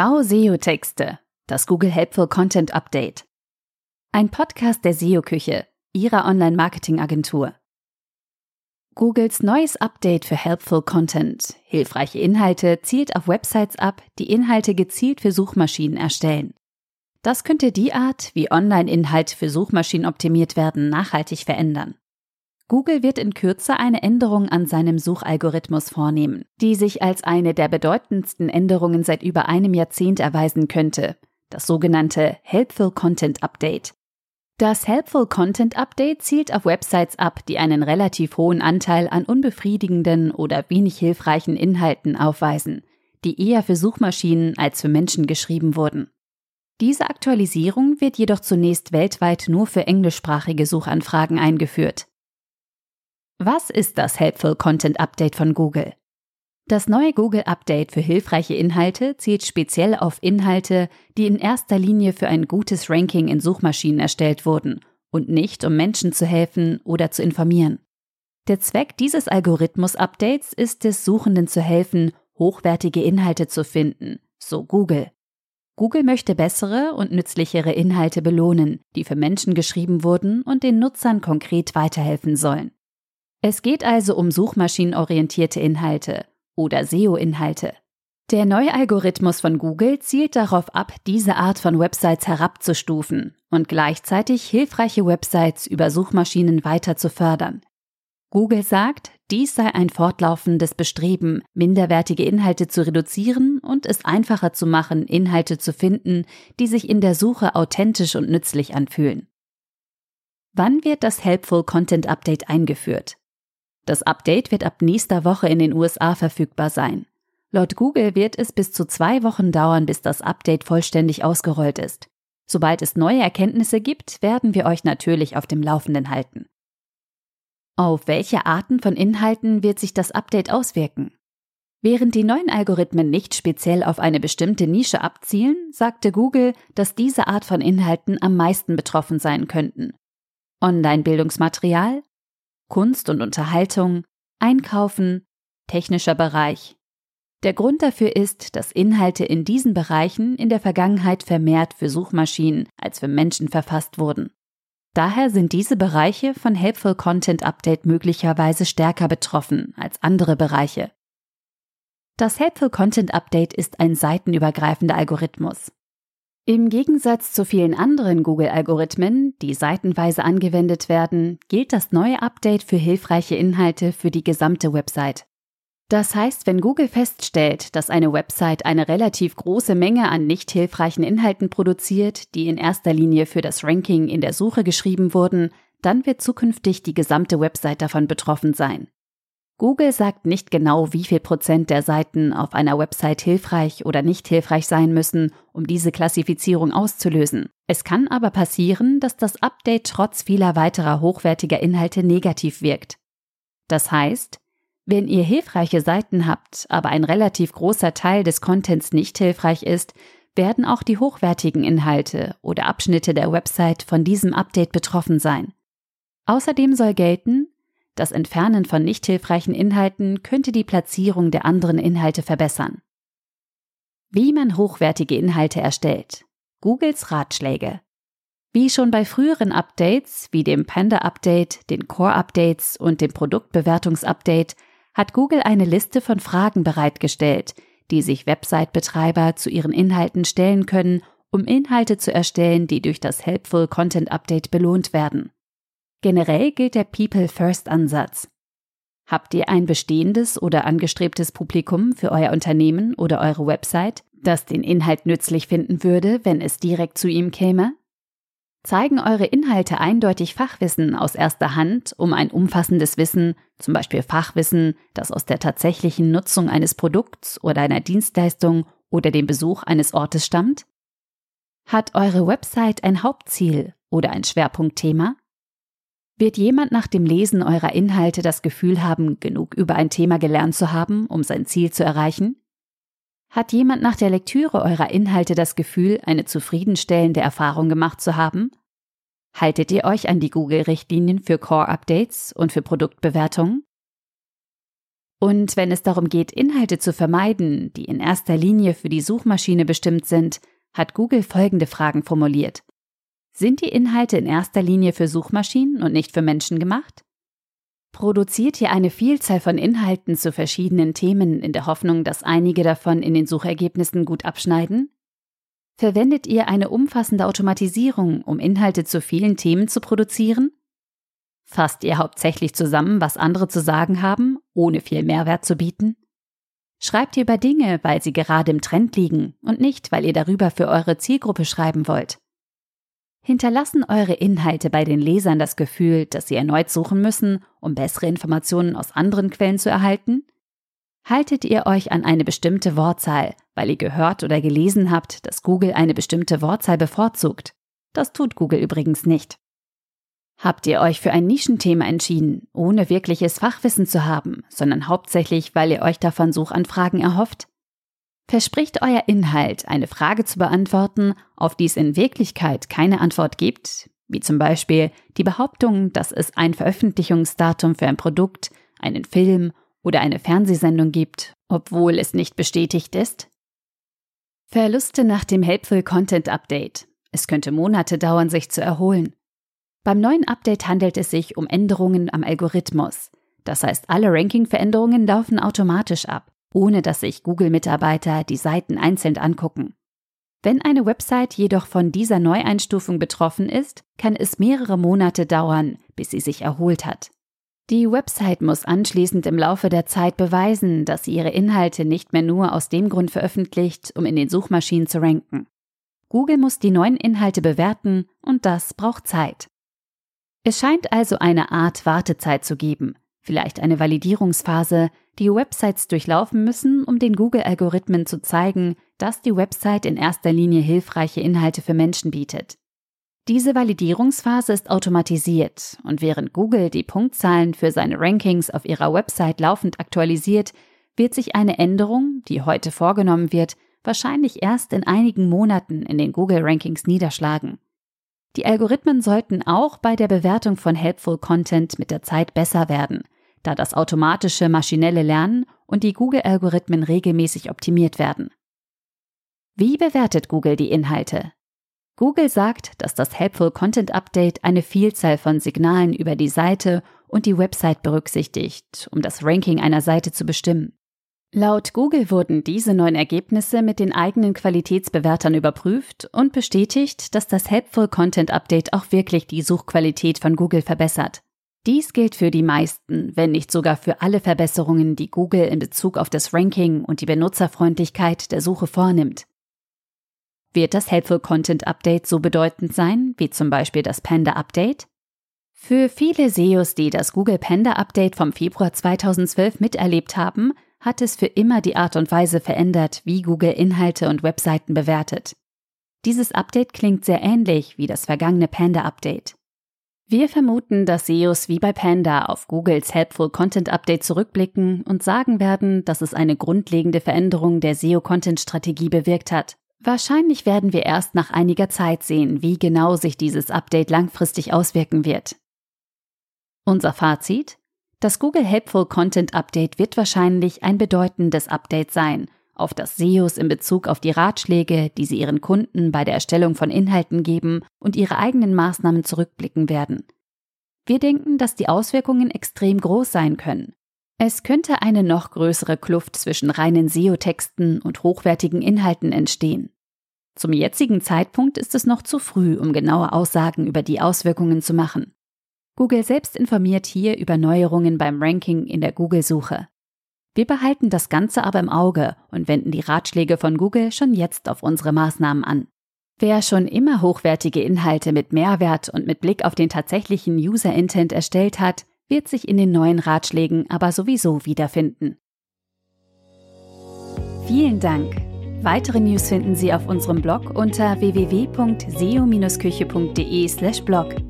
Ciao SEO-Texte, das Google Helpful Content Update. Ein Podcast der SEO-Küche, Ihrer Online-Marketing-Agentur. Googles neues Update für Helpful Content, hilfreiche Inhalte, zielt auf Websites ab, die Inhalte gezielt für Suchmaschinen erstellen. Das könnte die Art, wie Online-Inhalt für Suchmaschinen optimiert werden, nachhaltig verändern. Google wird in Kürze eine Änderung an seinem Suchalgorithmus vornehmen, die sich als eine der bedeutendsten Änderungen seit über einem Jahrzehnt erweisen könnte, das sogenannte Helpful Content Update. Das Helpful Content Update zielt auf Websites ab, die einen relativ hohen Anteil an unbefriedigenden oder wenig hilfreichen Inhalten aufweisen, die eher für Suchmaschinen als für Menschen geschrieben wurden. Diese Aktualisierung wird jedoch zunächst weltweit nur für englischsprachige Suchanfragen eingeführt. Was ist das Helpful Content Update von Google? Das neue Google Update für hilfreiche Inhalte zielt speziell auf Inhalte, die in erster Linie für ein gutes Ranking in Suchmaschinen erstellt wurden und nicht um Menschen zu helfen oder zu informieren. Der Zweck dieses Algorithmus-Updates ist es, Suchenden zu helfen, hochwertige Inhalte zu finden, so Google. Google möchte bessere und nützlichere Inhalte belohnen, die für Menschen geschrieben wurden und den Nutzern konkret weiterhelfen sollen. Es geht also um suchmaschinenorientierte Inhalte oder SEO-Inhalte. Der neue Algorithmus von Google zielt darauf ab, diese Art von Websites herabzustufen und gleichzeitig hilfreiche Websites über Suchmaschinen weiter zu fördern. Google sagt, dies sei ein fortlaufendes Bestreben, minderwertige Inhalte zu reduzieren und es einfacher zu machen, Inhalte zu finden, die sich in der Suche authentisch und nützlich anfühlen. Wann wird das Helpful Content Update eingeführt? Das Update wird ab nächster Woche in den USA verfügbar sein. Laut Google wird es bis zu zwei Wochen dauern, bis das Update vollständig ausgerollt ist. Sobald es neue Erkenntnisse gibt, werden wir euch natürlich auf dem Laufenden halten. Auf welche Arten von Inhalten wird sich das Update auswirken? Während die neuen Algorithmen nicht speziell auf eine bestimmte Nische abzielen, sagte Google, dass diese Art von Inhalten am meisten betroffen sein könnten. Online-Bildungsmaterial, Kunst und Unterhaltung, Einkaufen, technischer Bereich. Der Grund dafür ist, dass Inhalte in diesen Bereichen in der Vergangenheit vermehrt für Suchmaschinen als für Menschen verfasst wurden. Daher sind diese Bereiche von Helpful Content Update möglicherweise stärker betroffen als andere Bereiche. Das Helpful Content Update ist ein seitenübergreifender Algorithmus. Im Gegensatz zu vielen anderen Google-Algorithmen, die seitenweise angewendet werden, gilt das neue Update für hilfreiche Inhalte für die gesamte Website. Das heißt, wenn Google feststellt, dass eine Website eine relativ große Menge an nicht hilfreichen Inhalten produziert, die in erster Linie für das Ranking in der Suche geschrieben wurden, dann wird zukünftig die gesamte Website davon betroffen sein. Google sagt nicht genau, wie viel Prozent der Seiten auf einer Website hilfreich oder nicht hilfreich sein müssen, um diese Klassifizierung auszulösen. Es kann aber passieren, dass das Update trotz vieler weiterer hochwertiger Inhalte negativ wirkt. Das heißt, wenn ihr hilfreiche Seiten habt, aber ein relativ großer Teil des Contents nicht hilfreich ist, werden auch die hochwertigen Inhalte oder Abschnitte der Website von diesem Update betroffen sein. Außerdem soll gelten, das Entfernen von nicht hilfreichen Inhalten könnte die Platzierung der anderen Inhalte verbessern. Wie man hochwertige Inhalte erstellt. Googles Ratschläge. Wie schon bei früheren Updates wie dem Panda-Update, den Core-Updates und dem Produktbewertungs-Update hat Google eine Liste von Fragen bereitgestellt, die sich Website-Betreiber zu ihren Inhalten stellen können, um Inhalte zu erstellen, die durch das Helpful Content Update belohnt werden. Generell gilt der People First Ansatz. Habt ihr ein bestehendes oder angestrebtes Publikum für euer Unternehmen oder eure Website, das den Inhalt nützlich finden würde, wenn es direkt zu ihm käme? Zeigen eure Inhalte eindeutig Fachwissen aus erster Hand, um ein umfassendes Wissen, zum Beispiel Fachwissen, das aus der tatsächlichen Nutzung eines Produkts oder einer Dienstleistung oder dem Besuch eines Ortes stammt? Hat eure Website ein Hauptziel oder ein Schwerpunktthema? Wird jemand nach dem Lesen eurer Inhalte das Gefühl haben, genug über ein Thema gelernt zu haben, um sein Ziel zu erreichen? Hat jemand nach der Lektüre eurer Inhalte das Gefühl, eine zufriedenstellende Erfahrung gemacht zu haben? Haltet ihr euch an die Google-Richtlinien für Core-Updates und für Produktbewertungen? Und wenn es darum geht, Inhalte zu vermeiden, die in erster Linie für die Suchmaschine bestimmt sind, hat Google folgende Fragen formuliert. Sind die Inhalte in erster Linie für Suchmaschinen und nicht für Menschen gemacht? Produziert ihr eine Vielzahl von Inhalten zu verschiedenen Themen in der Hoffnung, dass einige davon in den Suchergebnissen gut abschneiden? Verwendet ihr eine umfassende Automatisierung, um Inhalte zu vielen Themen zu produzieren? Fasst ihr hauptsächlich zusammen, was andere zu sagen haben, ohne viel Mehrwert zu bieten? Schreibt ihr über Dinge, weil sie gerade im Trend liegen und nicht, weil ihr darüber für eure Zielgruppe schreiben wollt? Hinterlassen eure Inhalte bei den Lesern das Gefühl, dass sie erneut suchen müssen, um bessere Informationen aus anderen Quellen zu erhalten? Haltet ihr euch an eine bestimmte Wortzahl, weil ihr gehört oder gelesen habt, dass Google eine bestimmte Wortzahl bevorzugt? Das tut Google übrigens nicht. Habt ihr euch für ein Nischenthema entschieden, ohne wirkliches Fachwissen zu haben, sondern hauptsächlich, weil ihr euch davon Suchanfragen erhofft? Verspricht euer Inhalt, eine Frage zu beantworten, auf die es in Wirklichkeit keine Antwort gibt, wie zum Beispiel die Behauptung, dass es ein Veröffentlichungsdatum für ein Produkt, einen Film oder eine Fernsehsendung gibt, obwohl es nicht bestätigt ist? Verluste nach dem Helpful Content Update. Es könnte Monate dauern, sich zu erholen. Beim neuen Update handelt es sich um Änderungen am Algorithmus. Das heißt, alle Ranking-Veränderungen laufen automatisch ab ohne dass sich Google-Mitarbeiter die Seiten einzeln angucken. Wenn eine Website jedoch von dieser Neueinstufung betroffen ist, kann es mehrere Monate dauern, bis sie sich erholt hat. Die Website muss anschließend im Laufe der Zeit beweisen, dass sie ihre Inhalte nicht mehr nur aus dem Grund veröffentlicht, um in den Suchmaschinen zu ranken. Google muss die neuen Inhalte bewerten und das braucht Zeit. Es scheint also eine Art Wartezeit zu geben, vielleicht eine Validierungsphase, die Websites durchlaufen müssen, um den Google-Algorithmen zu zeigen, dass die Website in erster Linie hilfreiche Inhalte für Menschen bietet. Diese Validierungsphase ist automatisiert und während Google die Punktzahlen für seine Rankings auf ihrer Website laufend aktualisiert, wird sich eine Änderung, die heute vorgenommen wird, wahrscheinlich erst in einigen Monaten in den Google-Rankings niederschlagen. Die Algorithmen sollten auch bei der Bewertung von Helpful Content mit der Zeit besser werden – da das automatische maschinelle Lernen und die Google-Algorithmen regelmäßig optimiert werden. Wie bewertet Google die Inhalte? Google sagt, dass das Helpful Content Update eine Vielzahl von Signalen über die Seite und die Website berücksichtigt, um das Ranking einer Seite zu bestimmen. Laut Google wurden diese neuen Ergebnisse mit den eigenen Qualitätsbewertern überprüft und bestätigt, dass das Helpful Content Update auch wirklich die Suchqualität von Google verbessert. Dies gilt für die meisten, wenn nicht sogar für alle Verbesserungen, die Google in Bezug auf das Ranking und die Benutzerfreundlichkeit der Suche vornimmt. Wird das Helpful Content Update so bedeutend sein, wie zum Beispiel das Panda Update? Für viele SEOs, die das Google Panda Update vom Februar 2012 miterlebt haben, hat es für immer die Art und Weise verändert, wie Google Inhalte und Webseiten bewertet. Dieses Update klingt sehr ähnlich wie das vergangene Panda Update. Wir vermuten, dass SEOs wie bei Panda auf Googles Helpful Content Update zurückblicken und sagen werden, dass es eine grundlegende Veränderung der SEO-Content-Strategie bewirkt hat. Wahrscheinlich werden wir erst nach einiger Zeit sehen, wie genau sich dieses Update langfristig auswirken wird. Unser Fazit? Das Google Helpful Content Update wird wahrscheinlich ein bedeutendes Update sein auf das SEOs in Bezug auf die Ratschläge, die sie ihren Kunden bei der Erstellung von Inhalten geben und ihre eigenen Maßnahmen zurückblicken werden. Wir denken, dass die Auswirkungen extrem groß sein können. Es könnte eine noch größere Kluft zwischen reinen SEO-Texten und hochwertigen Inhalten entstehen. Zum jetzigen Zeitpunkt ist es noch zu früh, um genaue Aussagen über die Auswirkungen zu machen. Google selbst informiert hier über Neuerungen beim Ranking in der Google-Suche. Wir behalten das Ganze aber im Auge und wenden die Ratschläge von Google schon jetzt auf unsere Maßnahmen an. Wer schon immer hochwertige Inhalte mit Mehrwert und mit Blick auf den tatsächlichen User Intent erstellt hat, wird sich in den neuen Ratschlägen aber sowieso wiederfinden. Vielen Dank. Weitere News finden Sie auf unserem Blog unter www.seo-küche.de/blog.